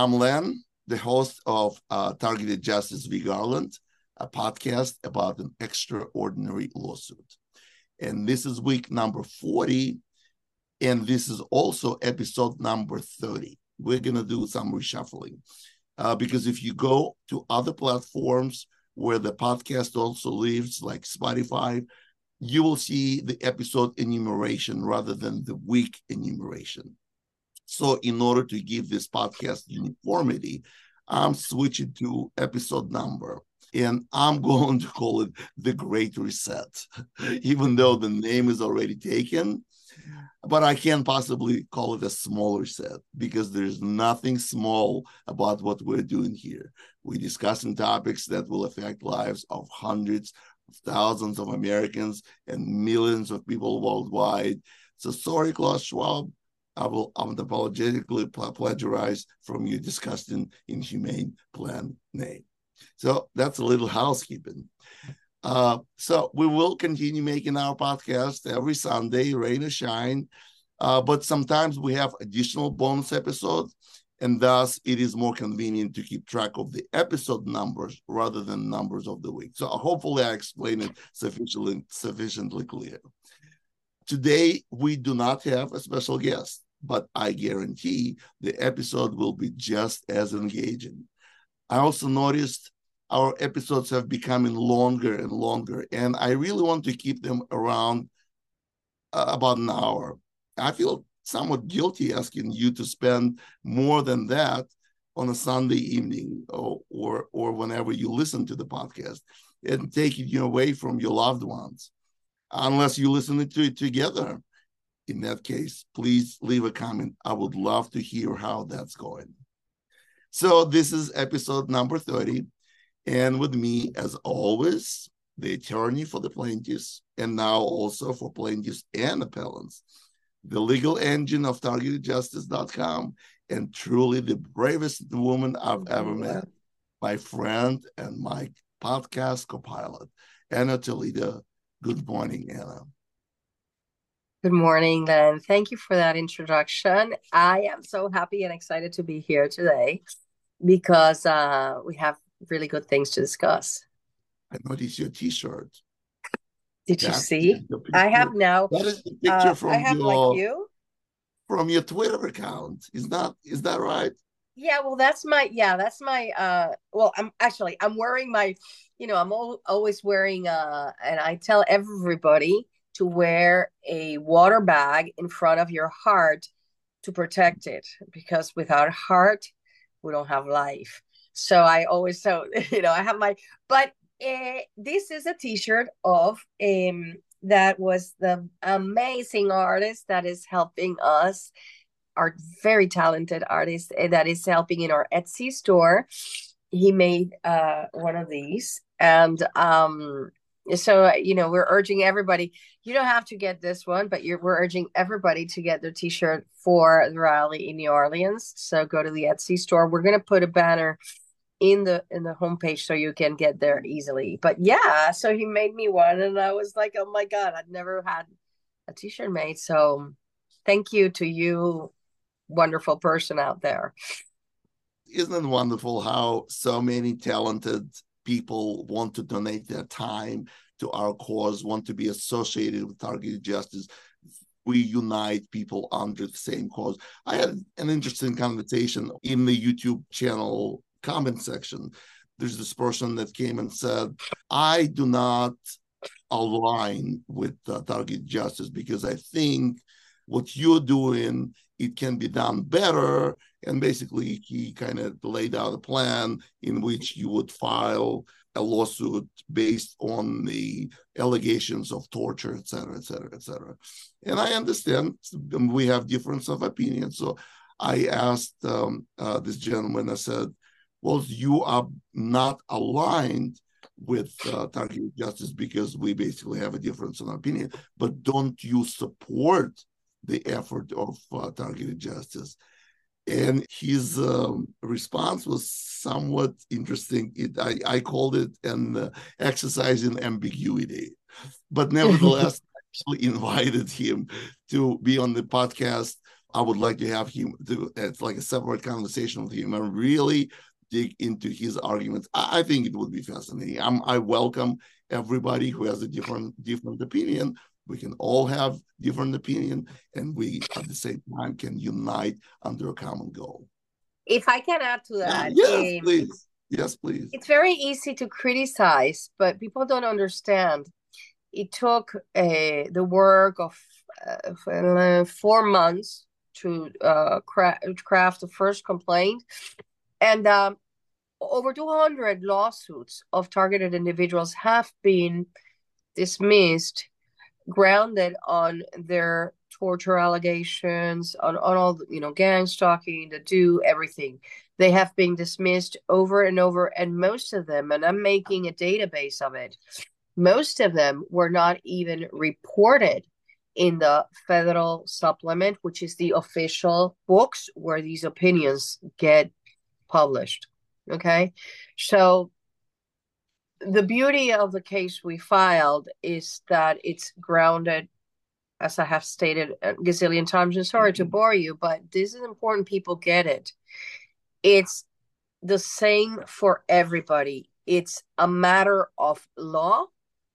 I'm Len, the host of uh, Targeted Justice v. Garland, a podcast about an extraordinary lawsuit. And this is week number 40, and this is also episode number 30. We're going to do some reshuffling uh, because if you go to other platforms where the podcast also lives, like Spotify, you will see the episode enumeration rather than the week enumeration. So, in order to give this podcast uniformity, I'm switching to episode number and I'm going to call it the Great Reset, even though the name is already taken. But I can't possibly call it a smaller set because there's nothing small about what we're doing here. We're discussing topics that will affect lives of hundreds of thousands of Americans and millions of people worldwide. So sorry, Klaus Schwab. I will unapologetically plagiarize from your disgusting, inhumane plan name. So that's a little housekeeping. Uh, so we will continue making our podcast every Sunday, rain or shine. Uh, but sometimes we have additional bonus episodes, and thus it is more convenient to keep track of the episode numbers rather than numbers of the week. So hopefully I explained it sufficiently sufficiently clear. Today we do not have a special guest, but I guarantee the episode will be just as engaging. I also noticed our episodes have becoming longer and longer, and I really want to keep them around uh, about an hour. I feel somewhat guilty asking you to spend more than that on a Sunday evening or or, or whenever you listen to the podcast and taking you away from your loved ones, unless you listen to it together. In that case, please leave a comment. I would love to hear how that's going. So this is episode number 30. And with me, as always, the attorney for the plaintiffs, and now also for plaintiffs and appellants, the legal engine of targetedjustice.com, and truly the bravest woman I've mm-hmm. ever met, my friend and my podcast co-pilot, Ana Toledo. Good morning, Ana. Good morning, Len. Thank you for that introduction. I am so happy and excited to be here today because uh, we have really good things to discuss. I noticed your T-shirt. Did you see? I have now. That is the picture uh, from I have your like you from your Twitter account. Is that is that right? Yeah, well, that's my yeah, that's my uh. Well, I'm actually I'm wearing my, you know, I'm al- always wearing uh, and I tell everybody to wear a water bag in front of your heart to protect it because without heart, we don't have life. So I always so you know I have my but uh, this is a T-shirt of um that was the amazing artist that is helping us, our very talented artist uh, that is helping in our Etsy store. He made uh one of these and um so uh, you know we're urging everybody you don't have to get this one but we're urging everybody to get their t-shirt for the rally in new orleans so go to the etsy store we're going to put a banner in the in the homepage so you can get there easily. But yeah, so he made me one and I was like, oh my god, I'd never had a t-shirt made. So thank you to you, wonderful person out there. Isn't it wonderful how so many talented people want to donate their time to our cause, want to be associated with targeted justice? we unite people under the same cause. I had an interesting conversation in the YouTube channel comment section, there's this person that came and said, I do not align with uh, target justice because I think what you're doing, it can be done better. And basically, he kind of laid out a plan in which you would file a lawsuit based on the allegations of torture, et cetera, et cetera, et cetera. And I understand we have difference of opinion. So I asked um, uh, this gentleman, I said, well, you are not aligned with uh, targeted justice because we basically have a difference in opinion, but don't you support the effort of uh, targeted justice? And his um, response was somewhat interesting. It, I, I called it an uh, exercise in ambiguity, but nevertheless, I actually invited him to be on the podcast I would like to have him do it's like a separate conversation with him and really dig into his arguments. I, I think it would be fascinating. I'm, I welcome everybody who has a different different opinion. We can all have different opinion, and we at the same time can unite under a common goal. If I can add to that, yes, um, please. Yes, please. It's very easy to criticize, but people don't understand. It took uh, the work of uh, four months to uh, cra- craft the first complaint, and um, over 200 lawsuits of targeted individuals have been dismissed, grounded on their torture allegations, on, on all, you know, gang stalking, the do, everything. They have been dismissed over and over, and most of them, and I'm making a database of it, most of them were not even reported in the federal supplement, which is the official books where these opinions get published. Okay. So the beauty of the case we filed is that it's grounded, as I have stated a gazillion times, and sorry to mm-hmm. bore you, but this is important people get it. It's the same for everybody. It's a matter of law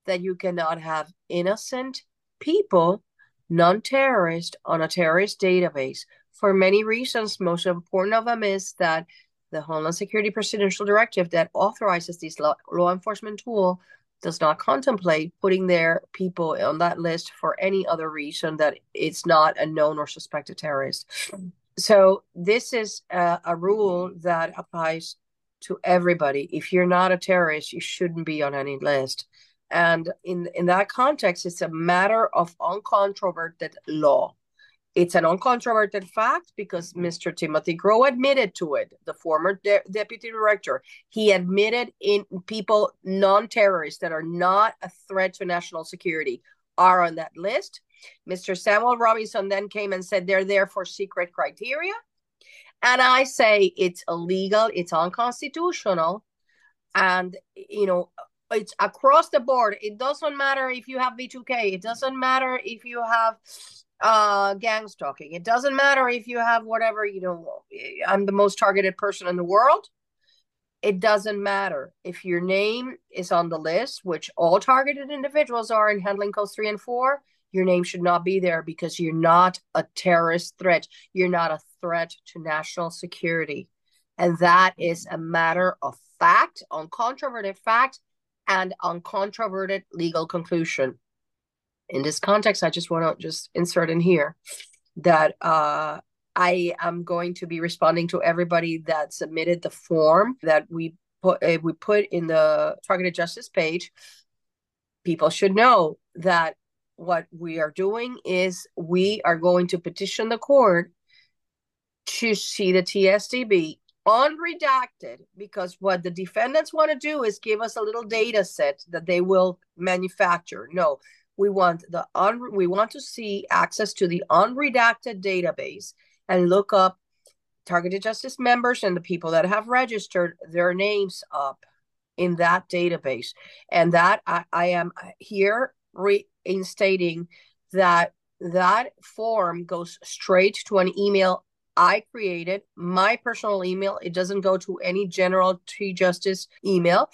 that you cannot have innocent people, non terrorist, on a terrorist database for many reasons. Most important of them is that the Homeland Security Presidential Directive that authorizes this law, law enforcement tool does not contemplate putting their people on that list for any other reason that it's not a known or suspected terrorist. So this is a, a rule that applies to everybody. If you're not a terrorist, you shouldn't be on any list. And in in that context, it's a matter of uncontroverted law. It's an uncontroverted fact because Mr. Timothy Groh admitted to it, the former de- deputy director. He admitted in people, non terrorists that are not a threat to national security, are on that list. Mr. Samuel Robinson then came and said they're there for secret criteria. And I say it's illegal, it's unconstitutional. And, you know, it's across the board. It doesn't matter if you have V2K, it doesn't matter if you have uh gang stalking it doesn't matter if you have whatever you know i'm the most targeted person in the world. It doesn't matter if your name is on the list which all targeted individuals are in handling codes 3 and 4 your name should not be there because you're not a terrorist threat. You're not a threat to national security. And that is a matter of fact uncontroverted fact and uncontroverted legal conclusion in this context, I just want to just insert in here that uh, I am going to be responding to everybody that submitted the form that we put uh, we put in the targeted justice page. People should know that what we are doing is we are going to petition the court to see the TSDB unredacted because what the defendants want to do is give us a little data set that they will manufacture. No, we want the un we want to see access to the unredacted database and look up targeted justice members and the people that have registered their names up in that database. And that I, I am here reinstating that that form goes straight to an email I created, my personal email. It doesn't go to any general T Justice email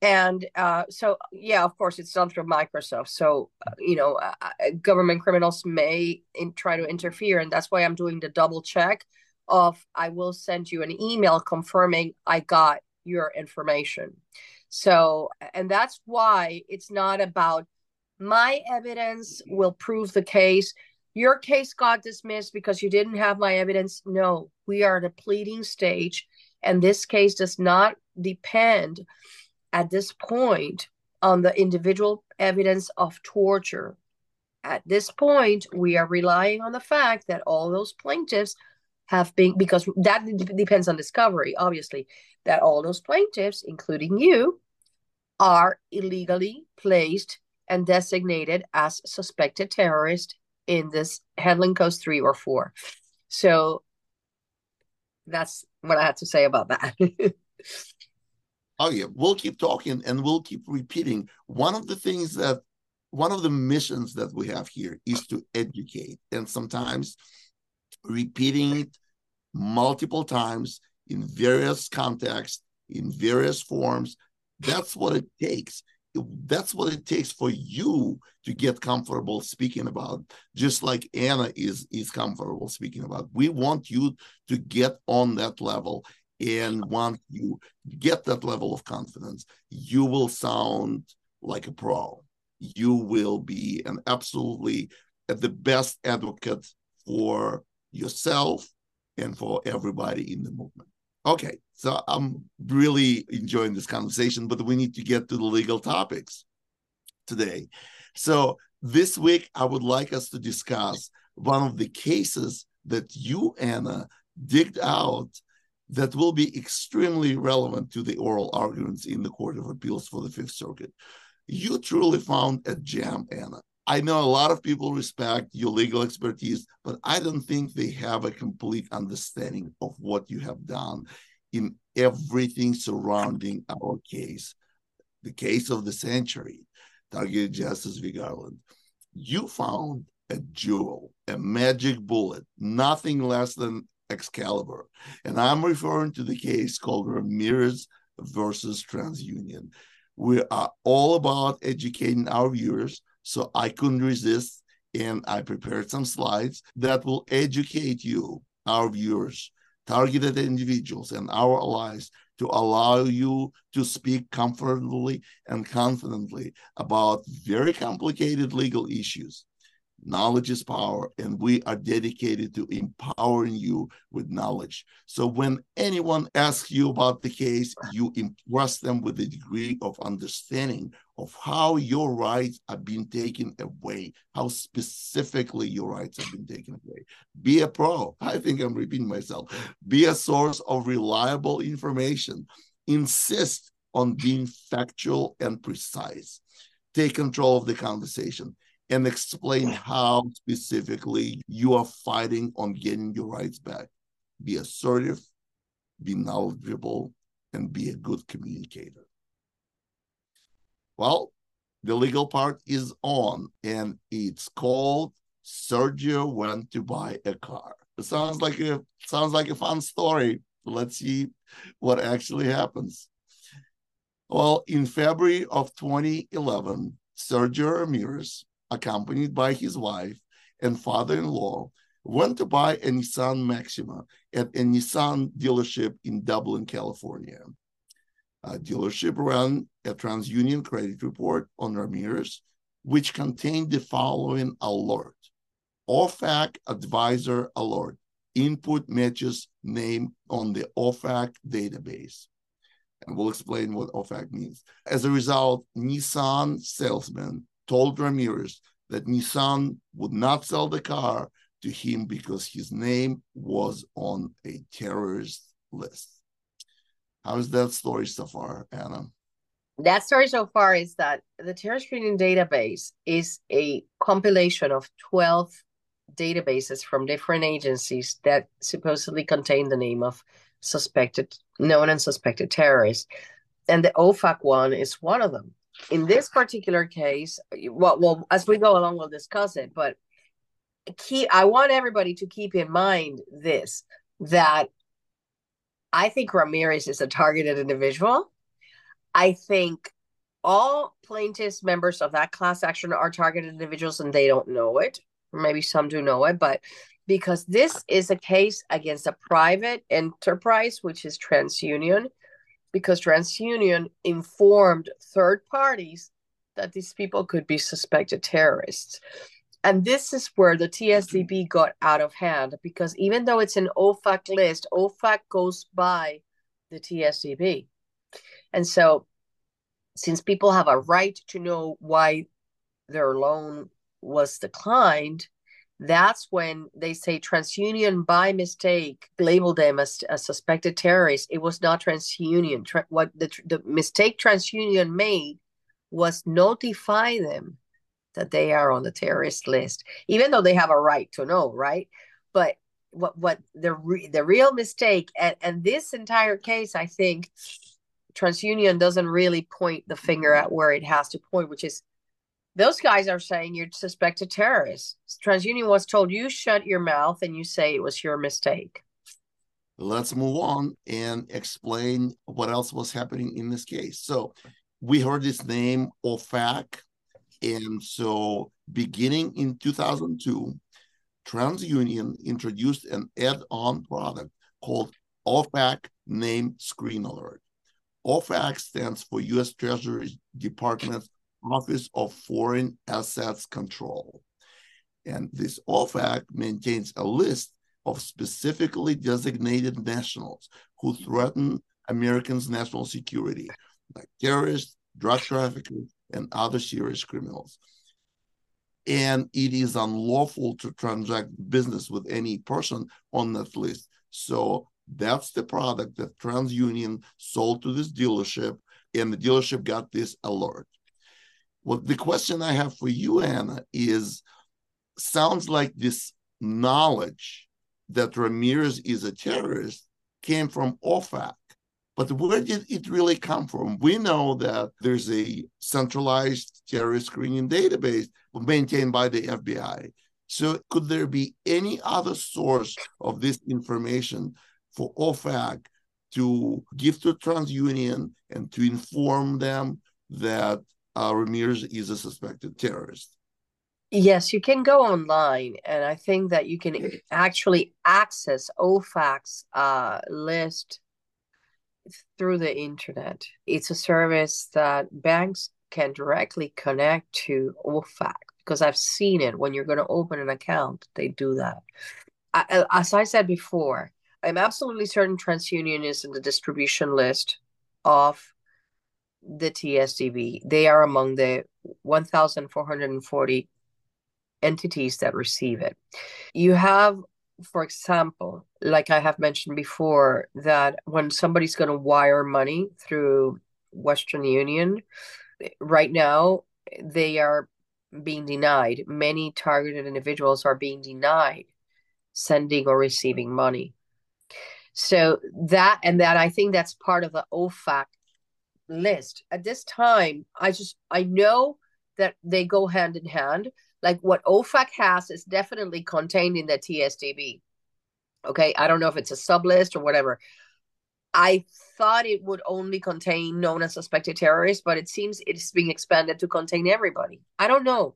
and uh, so yeah of course it's done through microsoft. So uh, you know uh, uh, government criminals may in, try to interfere and that's why i'm doing the double check of i will send you an email confirming i got your information. So and that's why it's not about my evidence will prove the case. Your case got dismissed because you didn't have my evidence. No we are at a pleading stage and this case does not depend at this point on the individual evidence of torture. At this point, we are relying on the fact that all those plaintiffs have been, because that depends on discovery, obviously, that all those plaintiffs, including you, are illegally placed and designated as suspected terrorists in this handling codes three or four. So that's what I have to say about that. oh yeah, we'll keep talking and we'll keep repeating. One of the things that one of the missions that we have here is to educate. And sometimes repeating it multiple times in various contexts, in various forms. That's what it takes. That's what it takes for you to get comfortable speaking about, just like Ana is is comfortable speaking about. We want you to get on that level. And once you get that level of confidence, you will sound like a pro. You will be an absolutely uh, the best advocate for yourself and for everybody in the movement. Okay, so I'm really enjoying this conversation, but we need to get to the legal topics today. So this week, I would like us to discuss one of the cases that you, Ana, digged out that will be extremely relevant to the oral arguments in the Court of Appeals for the Fifth Circuit. You truly found a gem, Ana. I know a lot of people respect your legal expertise, but I don't think they have a complete understanding of what you have done in everything surrounding our case, the case of the century, Targeted Justice v. Garland. You found a jewel, a magic bullet, nothing less than Excalibur. And I'm referring to the case called Ramirez versus TransUnion. We are all about educating our viewers so I couldn't resist and I prepared some slides that will educate you, our viewers, targeted individuals, and our allies to allow you to speak comfortably and confidently about very complicated legal issues Knowledge is power, and we are dedicated to empowering you with knowledge. So when anyone asks you about the case, you impress them with a degree of understanding of how your rights are being taken away, how specifically your rights have been taken away. Be a pro. I think I'm repeating myself. Be a source of reliable information. Insist on being factual and precise. Take control of the conversation and explain how specifically you are fighting on getting your rights back. Be assertive, be knowledgeable, and be a good communicator. Well, the legal part is on, and it's called Sergio went to buy a car. It sounds like a sounds like a fun story. Let's see what actually happens. Well, in February of 2011, Sergio Ramirez accompanied by his wife and father-in-law, went to buy a Nissan Maxima at a Nissan dealership in Dublin, California. A dealership ran a TransUnion credit report on Ramirez, which contained the following alert. OFAC advisor alert. Input matches name on the OFAC database. And we'll explain what OFAC means. As a result, Nissan salesman told Ramirez that Nissan would not sell the car to him because his name was on a terrorist list. How is that story so far, Ana? That story so far is that the terror screening database is a compilation of 12 databases from different agencies that supposedly contain the name of suspected, known and suspected terrorists. And the OFAC one is one of them in this particular case, well, well, as we go along, we'll discuss it. But keep, I want everybody to keep in mind this that I think Ramirez is a targeted individual. I think all plaintiffs, members of that class action, are targeted individuals, and they don't know it. Maybe some do know it, but because this is a case against a private enterprise, which is TransUnion, because TransUnion informed third parties that these people could be suspected terrorists. And this is where the TSDB got out of hand because even though it's an OFAC list, OFAC goes by the TSDB. And so, since people have a right to know why their loan was declined, that's when they say TransUnion by mistake labeled them as a suspected terrorist. It was not TransUnion. Tra- what the, the mistake TransUnion made was notify them that they are on the terrorist list, even though they have a right to know, right? But what what the re- the real mistake and and this entire case, I think, TransUnion doesn't really point the finger at where it has to point, which is those guys are saying you're suspected terrorist. TransUnion was told you shut your mouth and you say it was your mistake. Let's move on and explain what else was happening in this case. So we heard this name OFAC. And so beginning in 2002, TransUnion introduced an add-on product called OFAC Name Screen Alert. OFAC stands for U.S. Treasury Department's Office of Foreign Assets Control. And this OFAC maintains a list of specifically designated nationals who threaten Americans' national security, like terrorists, drug traffickers, and other serious criminals. And it is unlawful to transact business with any person on that list. So that's the product that TransUnion sold to this dealership, and the dealership got this alert. Well, the question I have for you, Ana, is sounds like this knowledge that Ramirez is a terrorist came from OFAC. But where did it really come from? We know that there's a centralized terrorist screening database maintained by the FBI. So, could there be any other source of this information for OFAC to give to TransUnion and to inform them that uh, Ramirez is a suspected terrorist? Yes, you can go online, and I think that you can actually access OFAC's uh, list through the internet. It's a service that banks can directly connect to OFAC because I've seen it when you're going to open an account, they do that. I, as I said before, I'm absolutely certain TransUnion is in the distribution list of the TSDB. They are among the 1,440 entities that receive it. You have, for example, like I have mentioned before, that when somebody's going to wire money through Western Union, right now they are being denied. Many targeted individuals are being denied sending or receiving money. So that and that I think that's part of the OFAC list. At this time, I just I know that they go hand in hand like what OFAC has is definitely contained in the TSDB. Okay, I don't know if it's a sub list or whatever. I thought it would only contain known and suspected terrorists, but it seems it's being expanded to contain everybody. I don't know.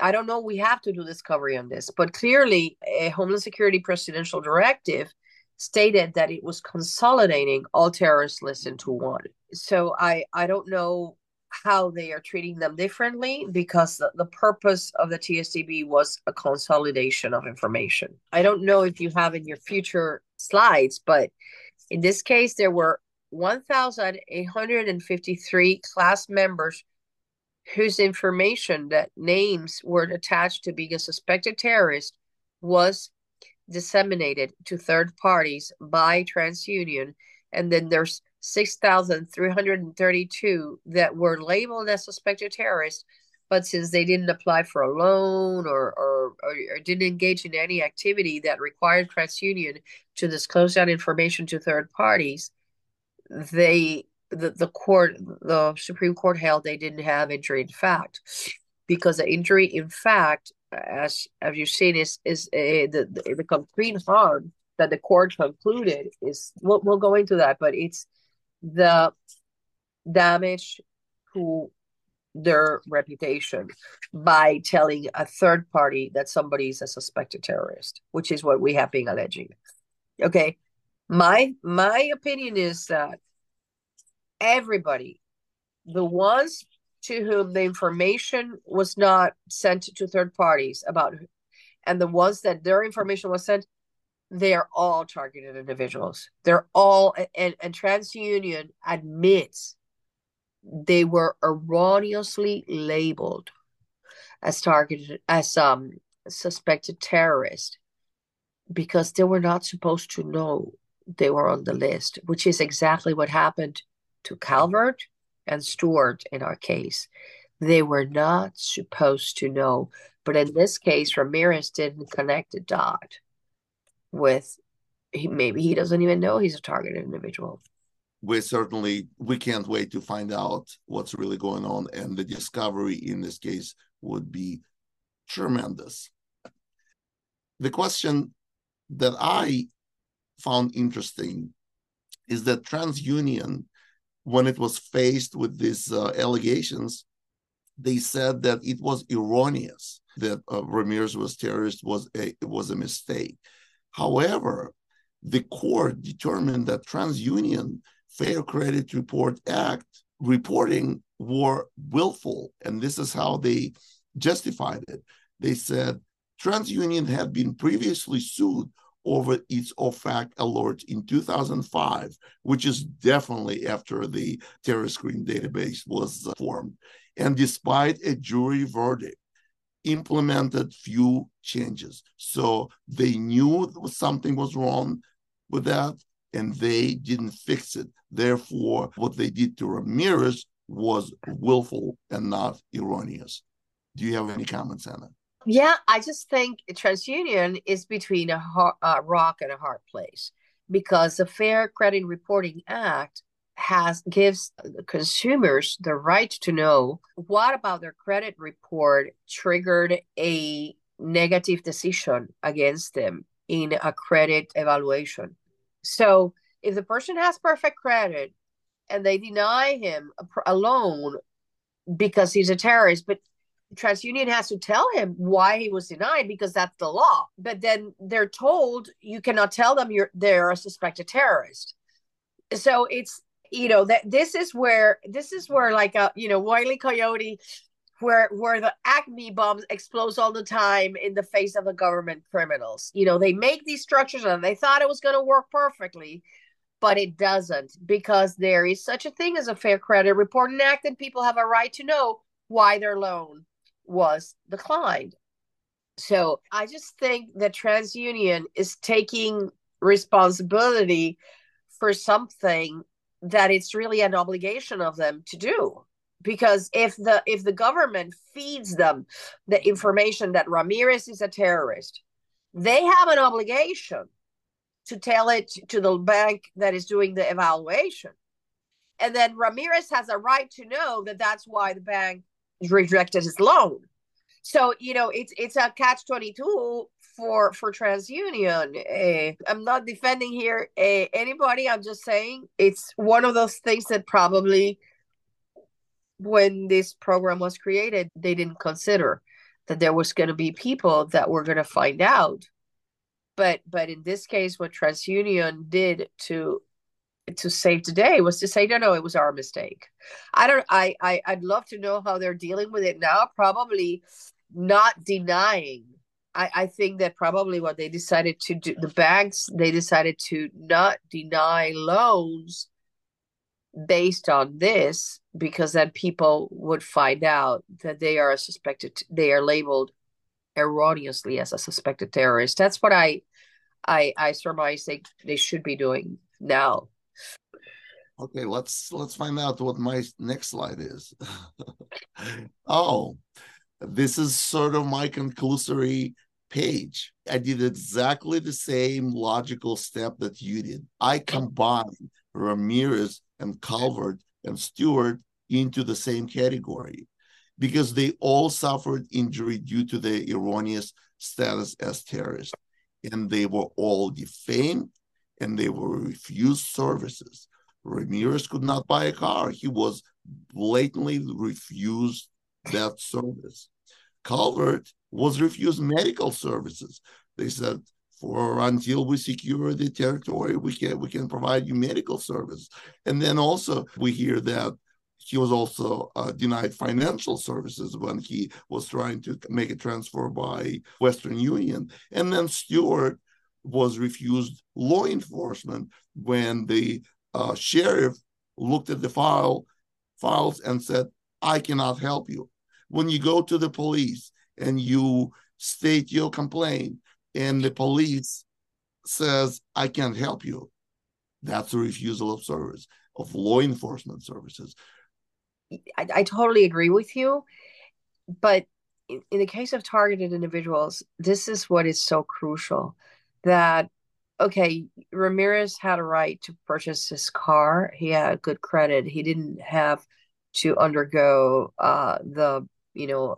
I don't know. We have to do discovery on this, but clearly, a Homeland Security presidential directive stated that it was consolidating all terrorist lists into one. So I I don't know how they are treating them differently because the, the purpose of the TSDB was a consolidation of information. I don't know if you have in your future slides, but in this case, there were 1,853 class members whose information that names were attached to being a suspected terrorist was disseminated to third parties by TransUnion. And then there's 6,332 that were labeled as suspected terrorists, but since they didn't apply for a loan or, or, or, or didn't engage in any activity that required TransUnion to disclose that information to third parties, they the, the court the Supreme Court held they didn't have injury in fact because the injury in fact as as you've seen is is uh, the, the the complete harm that the court concluded is we'll, we'll go into that but it's the damage to their reputation by telling a third party that somebody is a suspected terrorist, which is what we have been alleging. Okay. My my opinion is that everybody, the ones to whom the information was not sent to third parties about and the ones that their information was sent they're all targeted individuals. They're all and, and TransUnion admits they were erroneously labeled as targeted as um suspected terrorist because they were not supposed to know they were on the list, which is exactly what happened to Calvert and Stewart in our case. They were not supposed to know. But in this case, Ramirez didn't connect a dot with he, maybe he doesn't even know he's a targeted individual. we certainly we can't wait to find out what's really going on and the discovery in this case would be tremendous the question that i found interesting is that transunion when it was faced with these uh, allegations they said that it was erroneous that uh, ramirez was terrorist was a was a mistake however the court determined that transunion Fair Credit Report Act reporting were willful. And this is how they justified it. They said TransUnion had been previously sued over its OFAC alert in 2005, which is definitely after the terror screen database was formed. And despite a jury verdict, implemented few changes. So they knew something was wrong with that and they didn't fix it. Therefore, what they did to Ramirez was willful and not erroneous. Do you have any comments on it? Yeah, I just think TransUnion is between a, a rock and a hard place because the Fair Credit Reporting Act has gives consumers the right to know what about their credit report triggered a negative decision against them in a credit evaluation. So if the person has perfect credit and they deny him a, a loan because he's a terrorist, but TransUnion has to tell him why he was denied because that's the law. But then they're told you cannot tell them you're they're a suspected terrorist. So it's you know that this is where this is where like a you know Wiley Coyote where where the acme bombs explodes all the time in the face of the government criminals you know they make these structures and they thought it was going to work perfectly but it doesn't because there is such a thing as a fair credit reporting act and people have a right to know why their loan was declined so i just think that transunion is taking responsibility for something that it's really an obligation of them to do because if the if the government feeds them the information that Ramirez is a terrorist, they have an obligation to tell it to the bank that is doing the evaluation. And then Ramirez has a right to know that that's why the bank rejected his loan. So you know it's it's a catch twenty two for for TransUnion. Uh, I'm not defending here uh, anybody. I'm just saying it's one of those things that probably when this program was created, they didn't consider that there was going to be people that were going to find out. But but in this case, what TransUnion did to to save today was to say no no it was our mistake. I don't I, I i'd love to know how they're dealing with it now probably not denying. I, I think that probably what they decided to do the banks they decided to not deny loans based on this because then people would find out that they are suspected they are labeled erroneously as a suspected terrorist. That's what i i i surmise they, they should be doing now okay let's let's find out what my next slide is oh this is sort of my conclusory page i did exactly the same logical step that you did i combined ramirez and calvert and stewart into the same category because they all suffered injury due to their erroneous status as terrorists. And they were all defamed and they were refused services. Ramirez could not buy a car. He was blatantly refused that service. Calvert was refused medical services. They said, for until we secure the territory, we can we can provide you medical service. And then also we hear that he was also uh, denied financial services when he was trying to make a transfer by Western Union. And then Stewart was refused law enforcement when the uh, sheriff looked at the file files and said, "I cannot help you." When you go to the police and you state your complaint, and the police says, "I can't help you," that's a refusal of service of law enforcement services. I, I totally agree with you. But in, in the case of targeted individuals, this is what is so crucial that okay, Ramirez had a right to purchase his car. He had good credit. He didn't have to undergo uh, the, you know,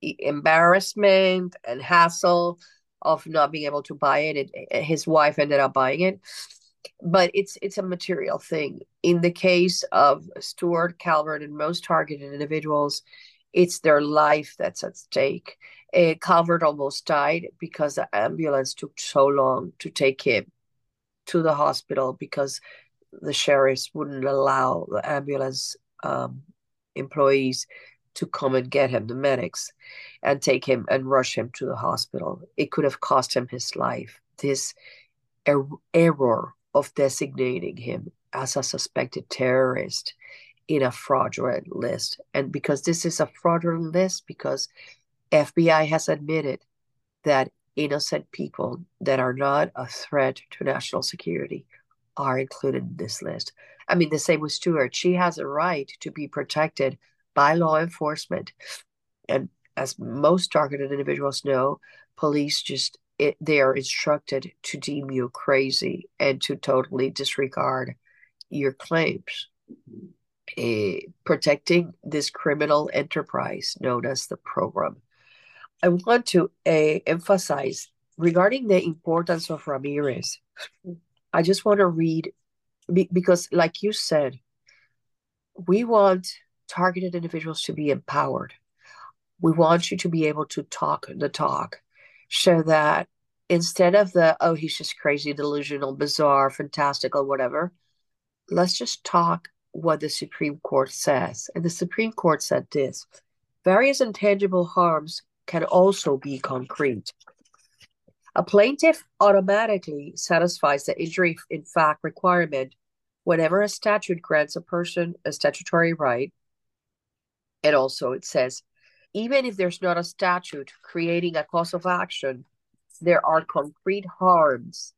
embarrassment and hassle of not being able to buy it. it. His wife ended up buying it, but it's it's a material thing. In the case of Stewart Calvert and most targeted individuals, it's their life that's at stake. Uh, Calvert almost died because the ambulance took so long to take him to the hospital because the sheriffs wouldn't allow the ambulance um, employees to come and get him, the medics, and take him and rush him to the hospital. It could have cost him his life. This er- error of designating him as a suspected terrorist in a fraudulent list. And because this is a fraudulent list, because FBI has admitted that innocent people that are not a threat to national security are included in this list. I mean, the same with Stewart. She has a right to be protected by law enforcement. And as most targeted individuals know, police just it, they are instructed to deem you crazy and to totally disregard your claims. Protecting this criminal enterprise known as the program. I want to uh, emphasize regarding the importance of Ramirez. I just want to read because, like you said, we want targeted individuals to be empowered. We want you to be able to talk the talk so that instead of the, oh, he's just crazy, delusional, bizarre, fantastical, whatever, let's just talk what the Supreme Court says. And the Supreme Court said this various intangible harms can also be concrete. A plaintiff automatically satisfies the injury in fact requirement whenever a statute grants a person a statutory right and also, it says, even if there's not a statute creating a cause of action, there are concrete harms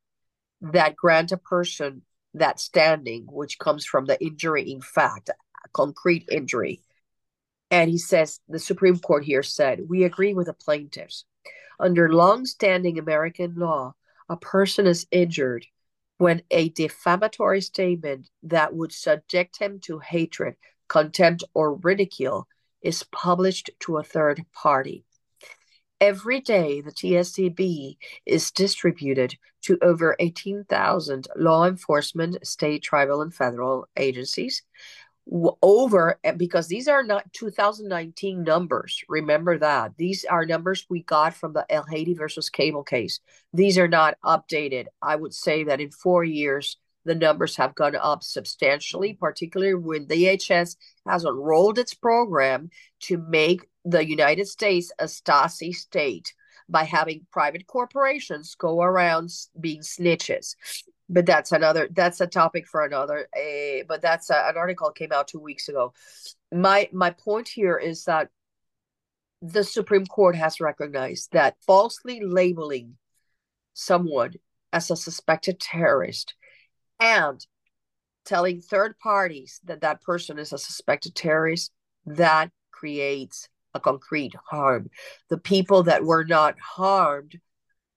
that grant a person that standing, which comes from the injury in fact, concrete injury. And he says, the Supreme Court here said, we agree with the plaintiffs. Under long-standing American law, a person is injured when a defamatory statement that would subject him to hatred contempt, or ridicule is published to a third party. Every day, the TSDB is distributed to over 18,000 law enforcement, state, tribal, and federal agencies. Over, because these are not 2019 numbers. Remember that. These are numbers we got from the Elhady versus Kable case. These are not updated. I would say that in four years, the numbers have gone up substantially, particularly when DHS has enrolled its program to make the United States a Stasi state by having private corporations go around being snitches. But that's another, that's a topic for another, uh, but that's a, an article came out two weeks ago. My, my point here is that the Supreme Court has recognized that falsely labeling someone as a suspected terrorist and telling third parties that that person is a suspected terrorist, that creates a concrete harm. The people that were not harmed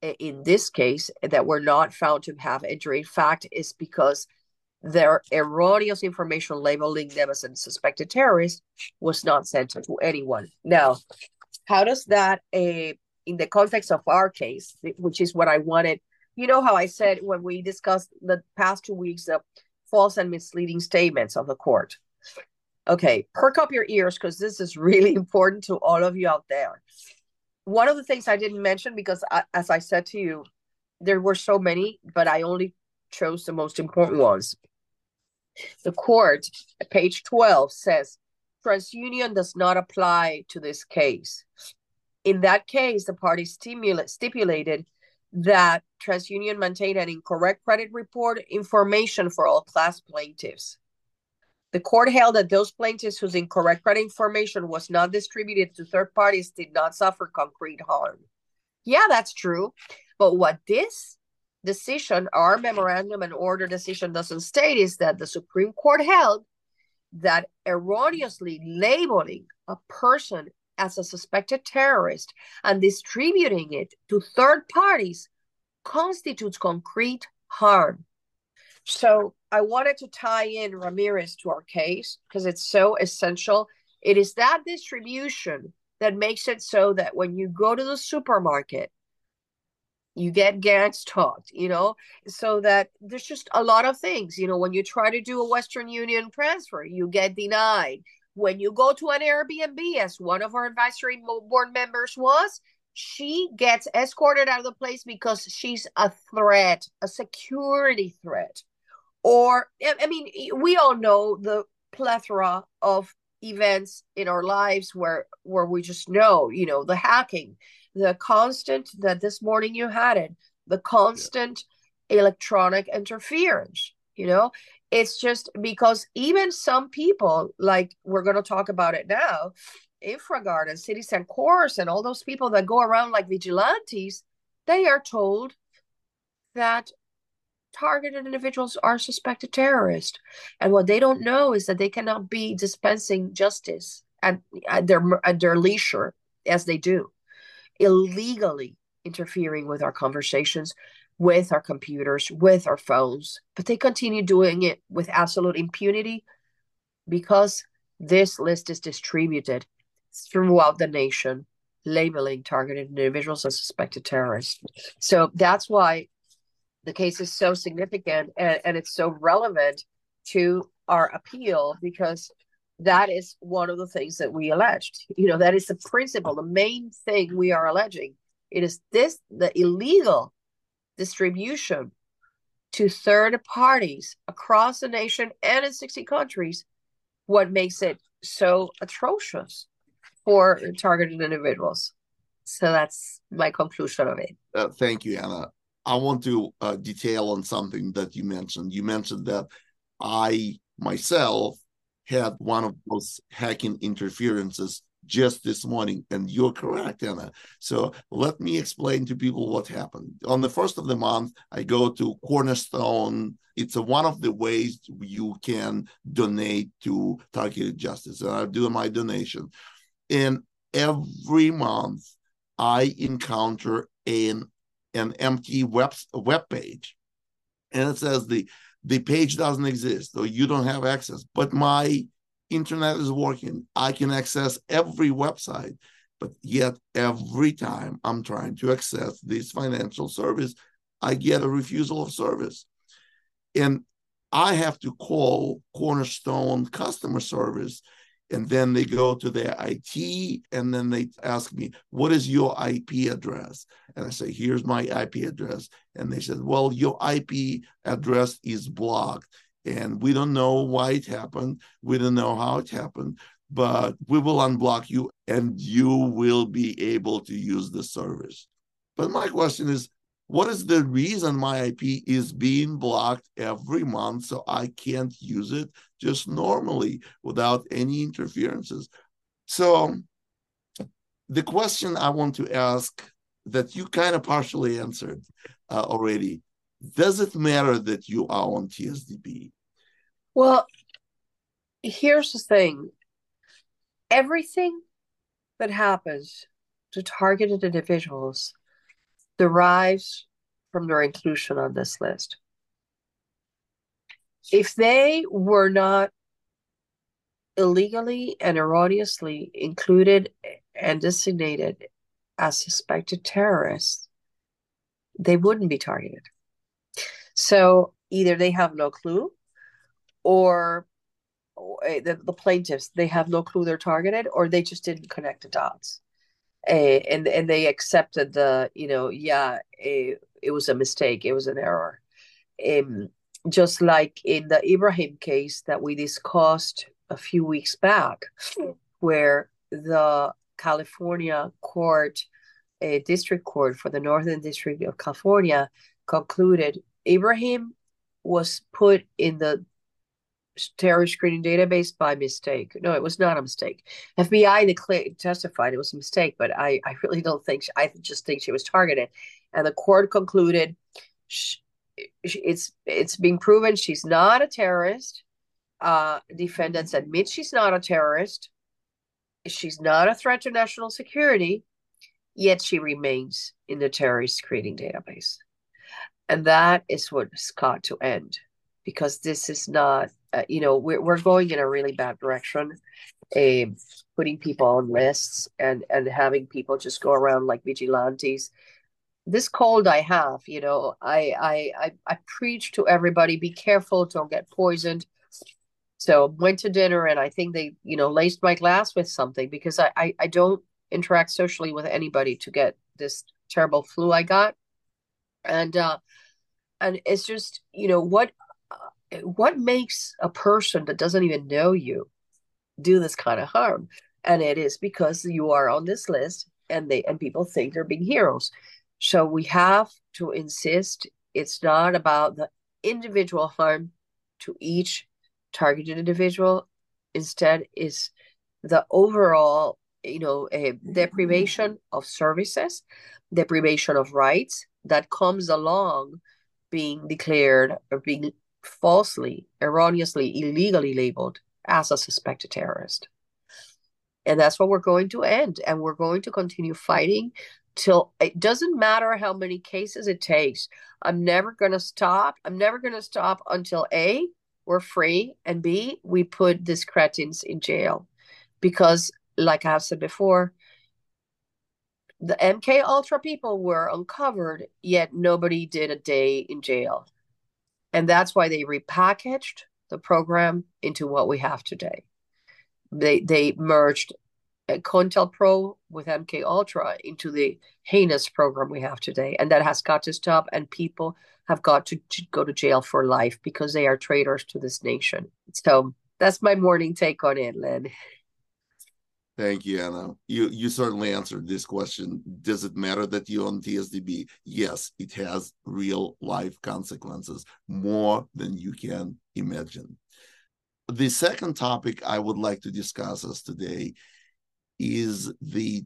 in this case, that were not found to have injury, in fact, is because their erroneous information labeling them as a suspected terrorist was not sent to anyone. Now, how does that, uh, in the context of our case, which is what I wanted you know how I said when we discussed the past two weeks of false and misleading statements of the court. Okay, perk up your ears because this is really important to all of you out there. One of the things I didn't mention because, I, as I said to you, there were so many, but I only chose the most important ones. The court, page 12, says TransUnion does not apply to this case. In that case, the party stipulated that TransUnion maintained an incorrect credit report information for all class plaintiffs. The court held that those plaintiffs whose incorrect credit information was not distributed to third parties did not suffer concrete harm. Yeah, that's true. But what this decision, our memorandum and order decision doesn't state is that the Supreme Court held that erroneously labeling a person as a suspected terrorist and distributing it to third parties constitutes concrete harm. So I wanted to tie in Ramirez to our case because it's so essential. It is that distribution that makes it so that when you go to the supermarket, you get gang stalked, you know, so that there's just a lot of things. You know, when you try to do a Western Union transfer, you get denied. When you go to an Airbnb, as one of our advisory board members was, she gets escorted out of the place because she's a threat, a security threat. Or, I mean, we all know the plethora of events in our lives where where we just know, you know, the hacking, the constant that this morning you had it, the constant yeah. electronic interference, you know, it's just because even some people, like we're going to talk about it now, InfraGard and Citizen Corps and all those people that go around like vigilantes, they are told that targeted individuals are suspected terrorists. And what they don't mm. know is that they cannot be dispensing justice at, at their at their leisure as they do, illegally interfering with our conversations, with our computers, with our phones. But they continue doing it with absolute impunity because this list is distributed throughout the nation, labeling targeted individuals as suspected terrorists. So that's why the case is so significant and, and it's so relevant to our appeal because that is one of the things that we alleged. You know, that is the principle, the main thing we are alleging. It is this the illegal distribution to third parties across the nation and in 60 countries what makes it so atrocious for targeted individuals. So that's my conclusion of it. Uh, thank you, Ana. I want to uh, detail on something that you mentioned. You mentioned that I myself had one of those hacking interferences just this morning, and you're correct, Ana. So let me explain to people what happened. On the first of the month, I go to Cornerstone. It's a, one of the ways you can donate to targeted justice, and I do my donation. And every month, I encounter an an empty web web page, and it says the the page doesn't exist or you don't have access. But my internet is working. I can access every website, but yet every time I'm trying to access this financial service, I get a refusal of service. And I have to call Cornerstone customer service and then they go to their IT and then they ask me, What is your IP address? And I say, Here's my IP address. And they said, Well, your IP address is blocked. And we don't know why it happened. We don't know how it happened, but we will unblock you and you will be able to use the service. But my question is, what is the reason my IP is being blocked every month so I can't use it just normally without any interferences? So, the question I want to ask that you kind of partially answered uh, already does it matter that you are on TSDB? Well, here's the thing everything that happens to targeted individuals derives from their inclusion on this list. If they were not illegally and erroneously included and designated as suspected terrorists, they wouldn't be targeted. So either they have no clue or, eh, the, the plaintiffs, they have no clue they're targeted or they just didn't connect the dots and and they accepted the you know yeah it, it was a mistake it was an error. Um, just like in the ibrahim case that we discussed a few weeks back where the california court a district court for the northern district of california concluded ibrahim was put in the terror screening database by mistake. No, it was not a mistake. FBI testified it was a mistake, but I, I really don't think, she, I just think she was targeted. And the court concluded she, it's it's being proven she's not a terrorist. Uh, defendants admit she's not a terrorist. She's not a threat to national security, yet she remains in the terrorist screening database. And that is what's got to end because this is not, uh, you know, we're, we're going in a really bad direction. Uh, putting people on lists and and having people just go around like vigilantes this cold I have, you know, I I I, I preach to everybody: be careful, don't get poisoned. So went to dinner, and I think they, you know, laced my glass with something because I I, I don't interact socially with anybody to get this terrible flu I got, and uh, and it's just you know what what makes a person that doesn't even know you do this kind of harm, and it is because you are on this list, and they and people think they're being heroes so we have to insist it's not about the individual harm to each targeted individual. Instead, is the overall, you know, deprivation of services, deprivation of rights that comes along being declared or being falsely, erroneously, illegally labeled as a suspected terrorist. And that's what we're going to end. And we're going to continue fighting till it doesn't matter how many cases it takes. I'm never going to stop. I'm never going to stop until A, we're free, and B, we put these cretins in jail. Because, like I've said before, the MK Ultra people were uncovered, yet nobody did a day in jail. And that's why they repackaged the program into what we have today. They they merged COINTELPRO with MK Ultra into the heinous program we have today, and that has got to stop. And people have got to, to go to jail for life because they are traitors to this nation. So that's my morning take on it, Len. Thank you, Ana. You you certainly answered this question. Does it matter that you're on TSDB? Yes, it has real life consequences, more than you can imagine. The second topic I would like to discuss us today is the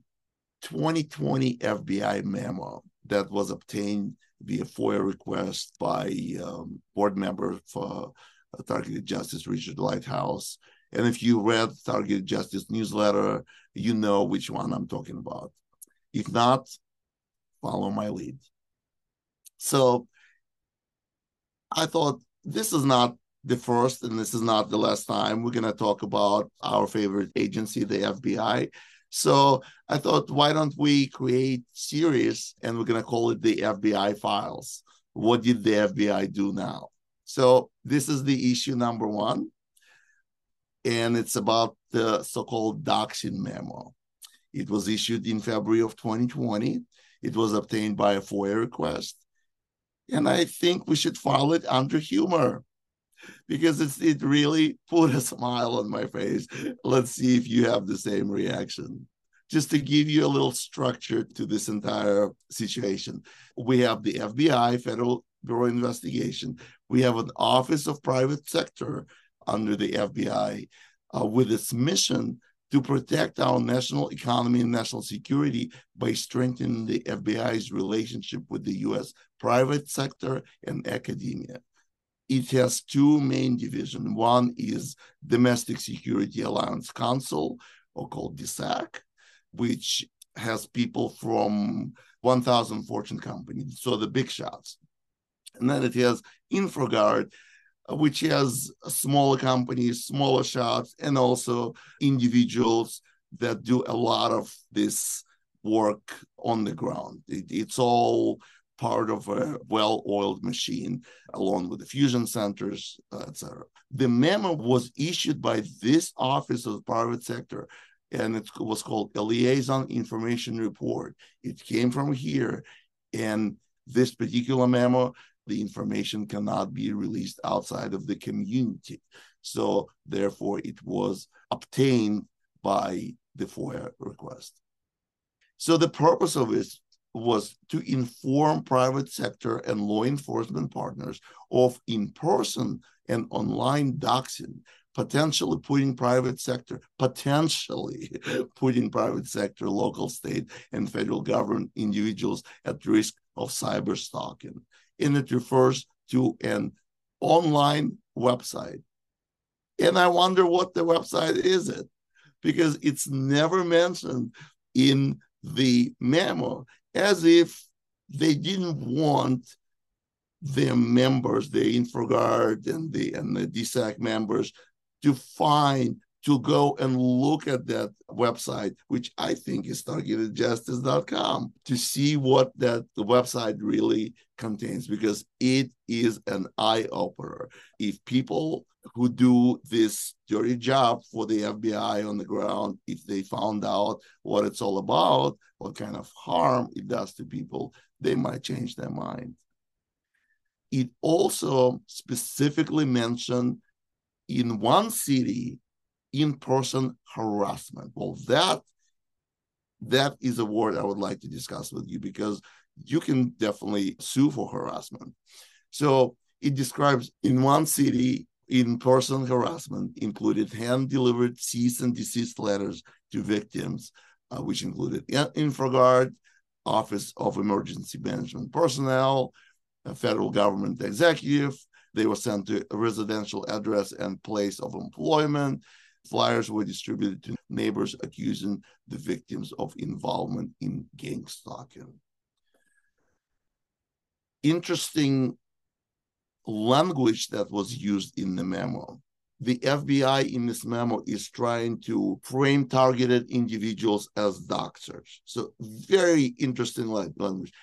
2020 FBI memo that was obtained via FOIA request by um, board member for uh, Targeted Justice, Richard Lighthouse. And if you read Target Justice newsletter, you know which one I'm talking about. If not, follow my lead. So I thought this is not the first, and this is not the last time we're going to talk about our favorite agency, the FBI. So I thought, why don't we create series and we're going to call it the FBI files? What did the FBI do now? So this is the issue number one, and it's about the so-called doxing memo. It was issued in February of 2020. It was obtained by a FOIA request. And I think we should file it under humor because it's it really put a smile on my face. Let's see if you have the same reaction. Just to give you a little structure to this entire situation, we have the FBI, Federal Bureau of Investigation. We have an Office of Private Sector under the FBI uh, with its mission to protect our national economy and national security by strengthening the FBI's relationship with the US private sector and academia it has two main divisions. One is Domestic Security Alliance Council, or called DSAC, which has people from 1,000 Fortune companies, so the big shots. And then it has InfraGard, which has smaller companies, smaller shops, and also individuals that do a lot of this work on the ground. It, it's all part of a well-oiled machine, along with the fusion centers, etc. The memo was issued by this Office of the Private Sector, and it was called a Liaison Information Report. It came from here, and this particular memo, the information cannot be released outside of the community. So therefore, it was obtained by the FOIA request. So the purpose of it was to inform private sector and law enforcement partners of in-person and online doxing, potentially putting private sector, potentially putting private sector, local, state, and federal government individuals at risk of cyber stalking. And it refers to an online website. And I wonder what the website is it, because it's never mentioned in the memo as if they didn't want their members, the InfraGard and the and the DSAC members, to find to go and look at that website, which I think is targetedjustice.com, to see what that website really contains, because it is an eye opener. If people who do this dirty job for the FBI on the ground, if they found out what it's all about, what kind of harm it does to people, they might change their mind. It also specifically mentioned in one city in-person harassment. Well, that that is a word I would like to discuss with you because you can definitely sue for harassment. So it describes in one city in-person harassment included hand-delivered cease and desist letters to victims, uh, which included InfraGard, Office of Emergency Management Personnel, federal government executive. They were sent to a residential address and place of employment, Flyers were distributed to neighbors accusing the victims of involvement in gang stalking. Interesting language that was used in the memo. The FBI in this memo is trying to frame targeted individuals as doxers. So, very interesting language.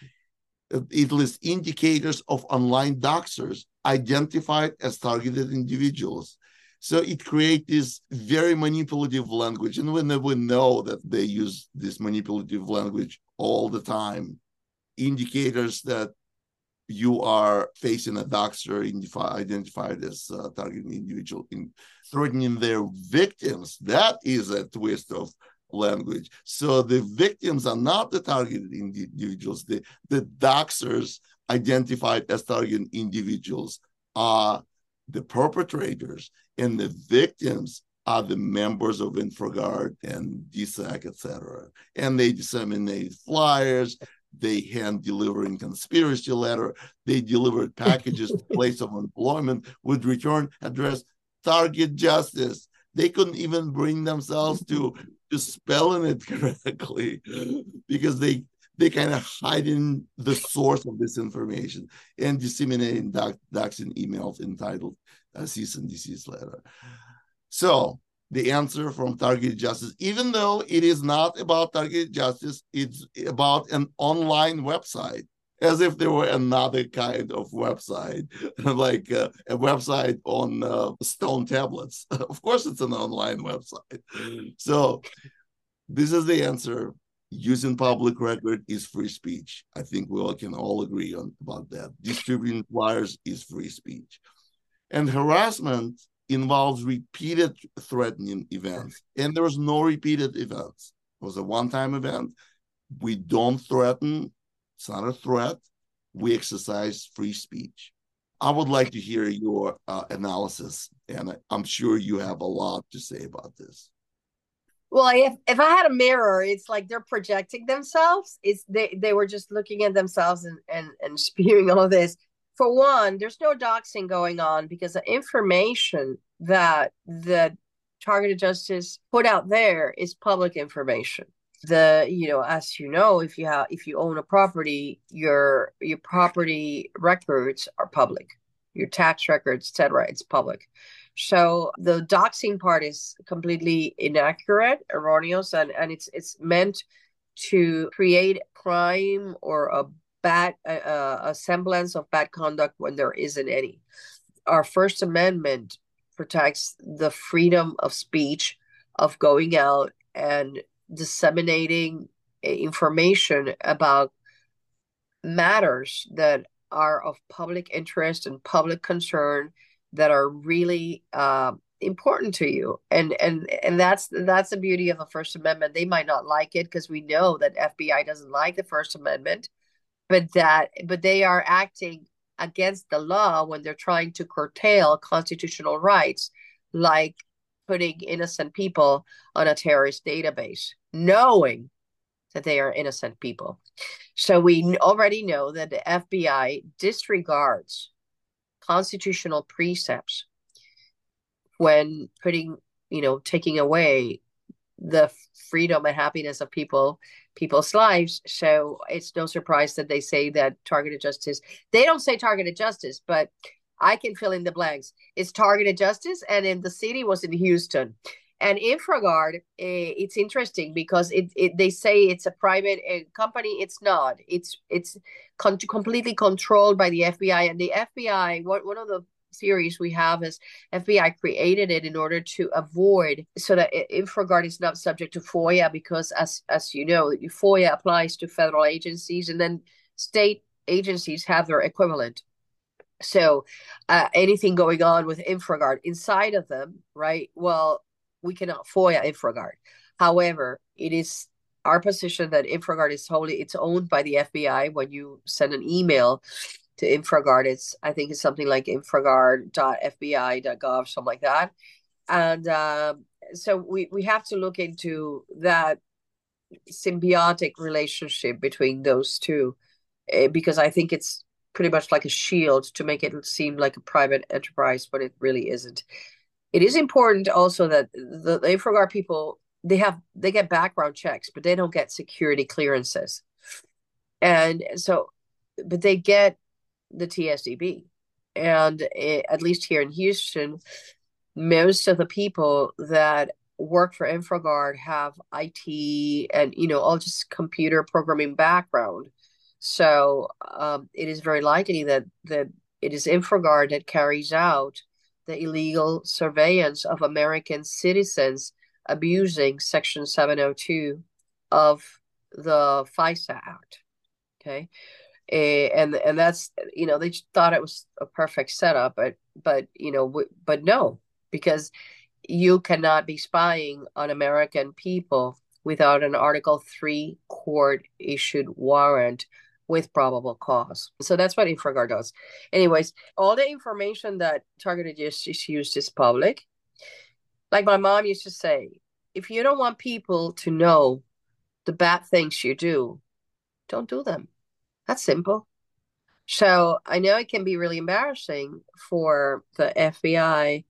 It lists indicators of online doxers identified as targeted individuals so it creates this very manipulative language. And when we know that they use this manipulative language all the time, indicators that you are facing a doxer identified as uh, a target individual in threatening their victims. That is a twist of language. So the victims are not the targeted individuals. The, the doxers identified as target individuals are the perpetrators and the victims are the members of InfraGard and DSAC, etc. And they disseminate flyers, they hand delivering conspiracy letter, they delivered packages to place of employment with return address target justice. They couldn't even bring themselves to to spelling it correctly because they they kind of hiding the source of this information and disseminating doc, docs and emails entitled a cease and desist letter. So the answer from Targeted Justice, even though it is not about Targeted Justice, it's about an online website, as if there were another kind of website, like uh, a website on uh, stone tablets. of course, it's an online website. So this is the answer. Using public record is free speech. I think we all can all agree on about that. Distributing flyers is free speech. And harassment involves repeated threatening events. And there was no repeated events. It was a one-time event. We don't threaten. It's not a threat. We exercise free speech. I would like to hear your uh, analysis, and I'm sure you have a lot to say about this. Well, if if I had a mirror, it's like they're projecting themselves. It's they they were just looking at themselves and and and spewing all this for one, there's no doxing going on because the information that the targeted justice put out there is public information. The you know, as you know, if you have if you own a property, your your property records are public, your tax records, etc. It's public. So the doxing part is completely inaccurate, erroneous, and, and it's it's meant to create crime or a bad a semblance of bad conduct when there isn't any. Our First Amendment protects the freedom of speech, of going out and disseminating information about matters that are of public interest and public concern that are really uh, important to you. And and and that's that's the beauty of the first amendment. They might not like it because we know that fbi doesn't like the first amendment but that but they are acting against the law when they're trying to curtail constitutional rights like putting innocent people on a terrorist database knowing that they are innocent people. So we already know that the FBI disregards constitutional precepts when putting you know taking away the freedom and happiness of people people's lives. So it's no surprise that they say that targeted justice they don't say targeted justice but i can fill in the blanks. It's targeted justice and in the city was in houston and InfraGard uh, it's interesting because it, it they say it's a private uh, company it's not it's it's con- completely controlled by the fbi and the fbi what one of the theories we have is FBI created it in order to avoid so that InfraGard is not subject to FOIA because as as you know, FOIA applies to federal agencies and then state agencies have their equivalent. So uh, anything going on with InfraGard inside of them, right? Well, we cannot FOIA InfraGard. However, it is our position that InfraGard is wholly it's owned by the FBI when you send an email to InfraGard. It's I think it's something like infragard.fbi.gov, something like that. And uh, so we we have to look into that symbiotic relationship between those two, uh, because I think it's pretty much like a shield to make it seem like a private enterprise, but it really isn't. It is important also that the, the InfraGard people they have they get background checks, but they don't get security clearances, and so but they get the TSDB. And it, at least here in Houston, most of the people that work for InfraGard have IT and, you know, all just computer programming background. So um, it is very likely that, that it is InfraGard that carries out the illegal surveillance of American citizens abusing Section 702 of the FISA Act. Okay and and that's you know they thought it was a perfect setup but but you know but no because you cannot be spying on american people without an article 3 court issued warrant with probable cause. So that's what InfraGard does. Anyways all the information that targeted justice used is public. Like my mom used to say if you don't want people to know the bad things you do don't do them. That's simple. So I know it can be really embarrassing for the FBI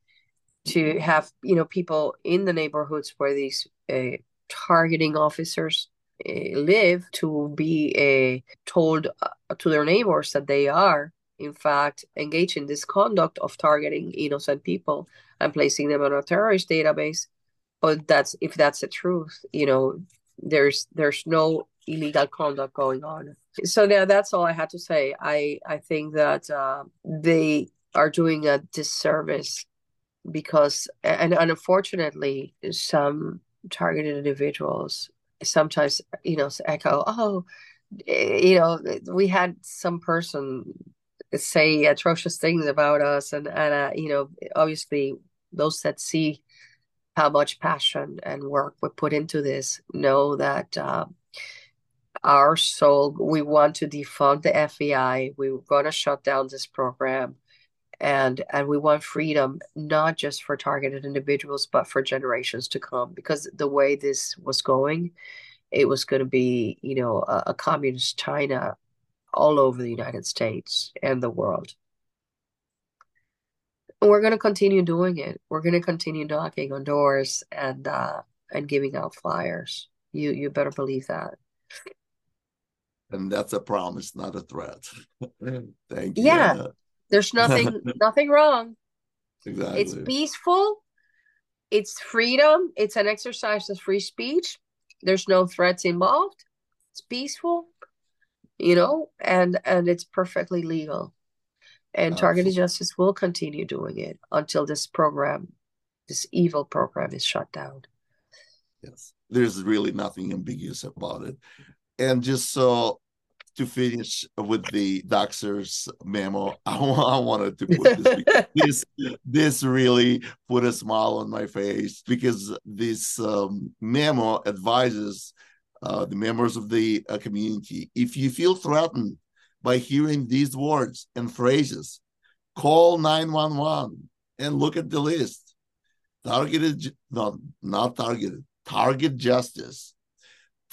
to have you know people in the neighborhoods where these uh, targeting officers live to be uh, told uh, to their neighbors that they are in fact engaged in this conduct of targeting innocent people and placing them on a terrorist database but that's if that's the truth you know there's there's no illegal conduct going on so now that's all I had to say. I I think that uh, they are doing a disservice because, and, and unfortunately, some targeted individuals sometimes you know echo, oh, eh, you know, we had some person say atrocious things about us, and and uh, you know, obviously those that see how much passion and work we put into this know that. Uh, our soul. We want to defund the FBI. We're going to shut down this program. And, and we want freedom, not just for targeted individuals, but for generations to come. Because the way this was going, it was going to be, you know, a, a communist China all over the United States and the world. And we're going to continue doing it. We're going to continue knocking on doors and uh, and giving out flyers. You you better believe that and that's a promise, not a threat. Thank you. Yeah, there's nothing nothing wrong. Exactly. It's peaceful. It's freedom. It's an exercise of free speech. There's no threats involved. It's peaceful, you know, and and it's perfectly legal. And targeted justice will continue doing it until this program, this evil program, is shut down. Yes, there's really nothing ambiguous about it. And just so to finish with the Doxxer's memo, I, I wanted to put this this, this really put a smile on my face because this um, memo advises uh, the members of the uh, community. If you feel threatened by hearing these words and phrases, call 911 and look at the list. Targeted, no, not targeted, target justice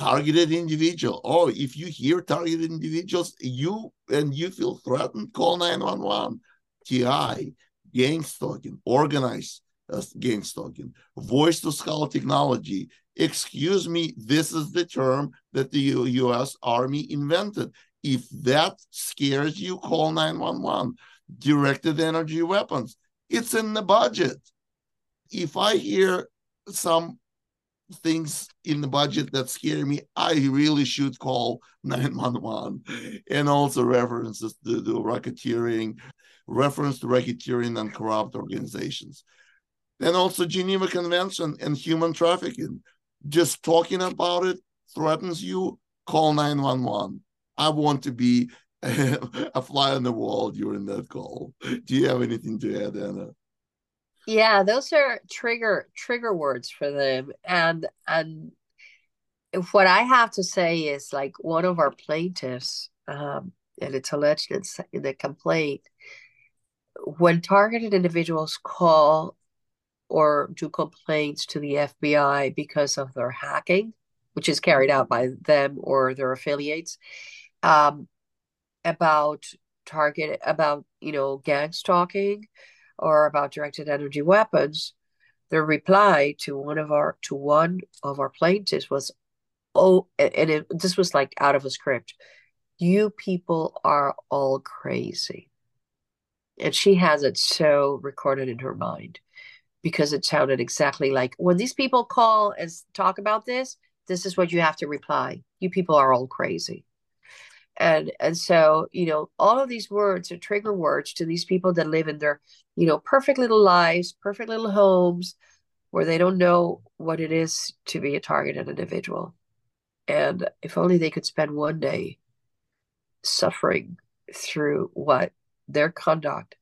targeted individual. Oh, if you hear targeted individuals, you and you feel threatened, call 911. TI, gang stalking, organized uh, gang stalking, voice to skull technology, Excuse me, this is the term that the US Army invented. If that scares you, call 911. Directed energy weapons. It's in the budget. If I hear some things in the budget that scare me, I really should call 911. And also references to the racketeering, reference to racketeering and corrupt organizations. And also Geneva Convention and human trafficking. Just talking about it threatens you, call 911. I want to be a fly on the wall during that call. Do you have anything to add, Ana? Yeah, those are trigger trigger words for them, and and what I have to say is like one of our plaintiffs, um, and it's alleged in the complaint, when targeted individuals call or do complaints to the FBI because of their hacking, which is carried out by them or their affiliates, um, about target about you know gang stalking or about directed energy weapons, the reply to one of our to one of our plaintiffs was, "Oh," and it, this was like out of a script. You people are all crazy, and she has it so recorded in her mind because it sounded exactly like when these people call and talk about this. This is what you have to reply. You people are all crazy and and so you know all of these words are trigger words to these people that live in their you know perfect little lives perfect little homes where they don't know what it is to be a targeted individual. And if only they could spend one day suffering through what their conduct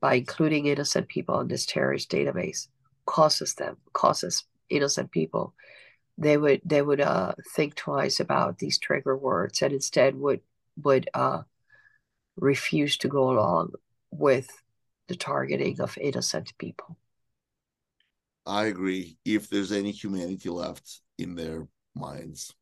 by including innocent people in this terrorist database causes them causes innocent people they would they would uh, think twice about these trigger words and instead would would uh, refuse to go along with the targeting of innocent people. I agree. If there's any humanity left in their minds,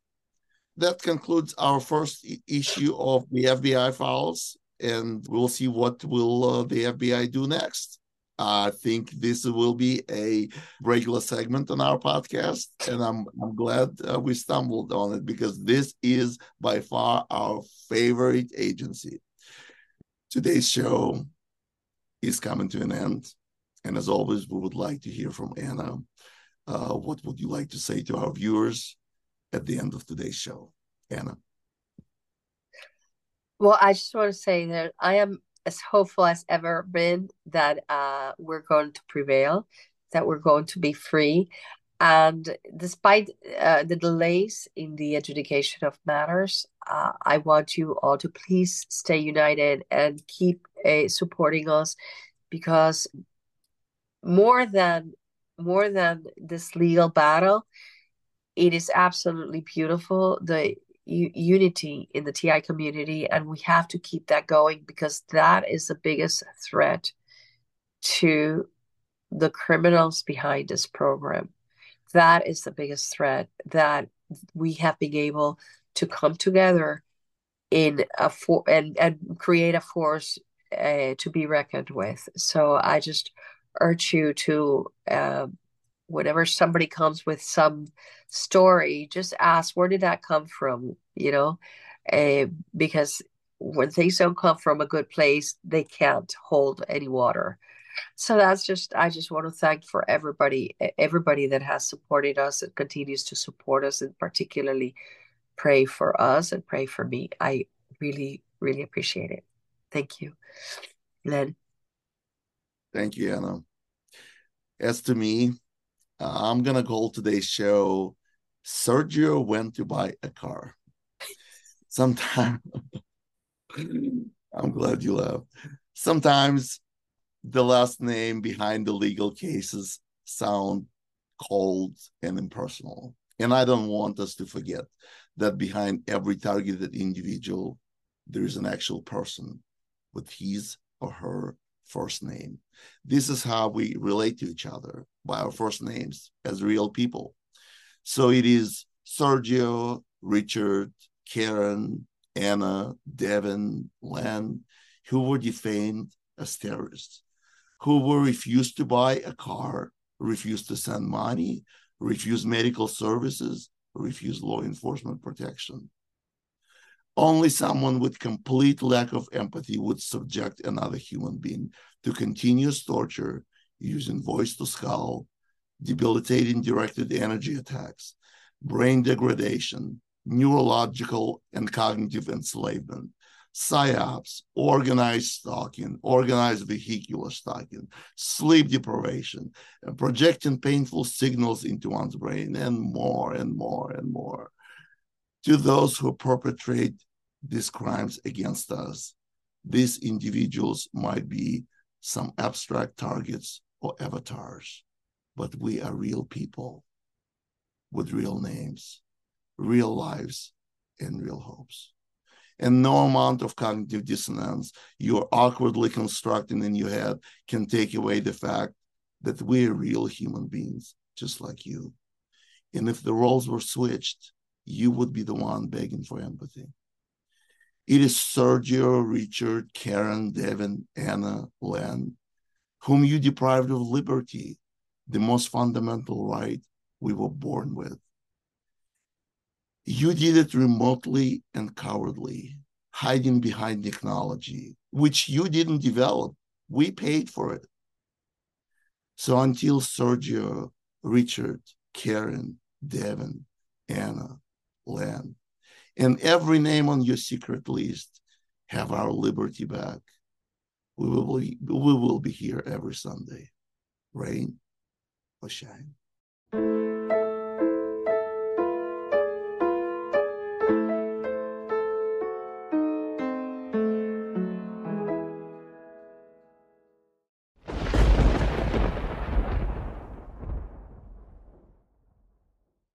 that concludes our first issue of the FBI files, and we'll see what will uh, the FBI do next. I think this will be a regular segment on our podcast, and I'm I'm glad uh, we stumbled on it because this is by far our favorite agency. Today's show is coming to an end, and as always, we would like to hear from Ana. Uh, what would you like to say to our viewers at the end of today's show, Ana? Well, I just want to say that I am as hopeful as ever been that uh, we're going to prevail, that we're going to be free. And despite uh, the delays in the adjudication of matters, uh, I want you all to please stay united and keep uh, supporting us because more than more than this legal battle, it is absolutely beautiful. The unity in the TI community, and we have to keep that going because that is the biggest threat to the criminals behind this program. That is the biggest threat that we have been able to come together in a for and and create a force uh, to be reckoned with. So I just urge you to, uh, whenever somebody comes with some story, just ask where did that come from, you know, uh, because when things don't come from a good place, they can't hold any water. So that's just I just want to thank for everybody, everybody that has supported us and continues to support us, and particularly pray for us and pray for me. I really, really appreciate it. Thank you, Len. Thank you, Ana. As to me, uh, I'm gonna call today's show Sergio went to buy a car. Sometimes I'm glad you laughed. Sometimes the last name behind the legal cases sound cold and impersonal. And I don't want us to forget that behind every targeted individual, there is an actual person with his or her first name. This is how we relate to each other by our first names as real people. So it is Sergio, Richard, Karen, Ana, Devin, Len, who were defamed as terrorists, who were refused to buy a car, refused to send money, refused medical services, refused law enforcement protection. Only someone with complete lack of empathy would subject another human being to continuous torture using voice to skull, debilitating directed energy attacks, brain degradation, neurological and cognitive enslavement, psyops, organized stalking, organized vehicular stalking, sleep deprivation, projecting painful signals into one's brain, and more and more and more. To those who perpetrate these crimes against us. These individuals might be some abstract targets or avatars, but we are real people with real names, real lives, and real hopes. And no amount of cognitive dissonance you're awkwardly constructing in your head can take away the fact that we're real human beings, just like you. And if the roles were switched, you would be the one begging for empathy. It is Sergio, Richard, Karen, Devin, Ana, Len, whom you deprived of liberty, the most fundamental right we were born with. You did it remotely and cowardly, hiding behind technology, which you didn't develop. We paid for it. So until Sergio, Richard, Karen, Devin, Ana, Len, and every name on your secret list have our liberty back. We will be, we will be here every Sunday, rain or shine.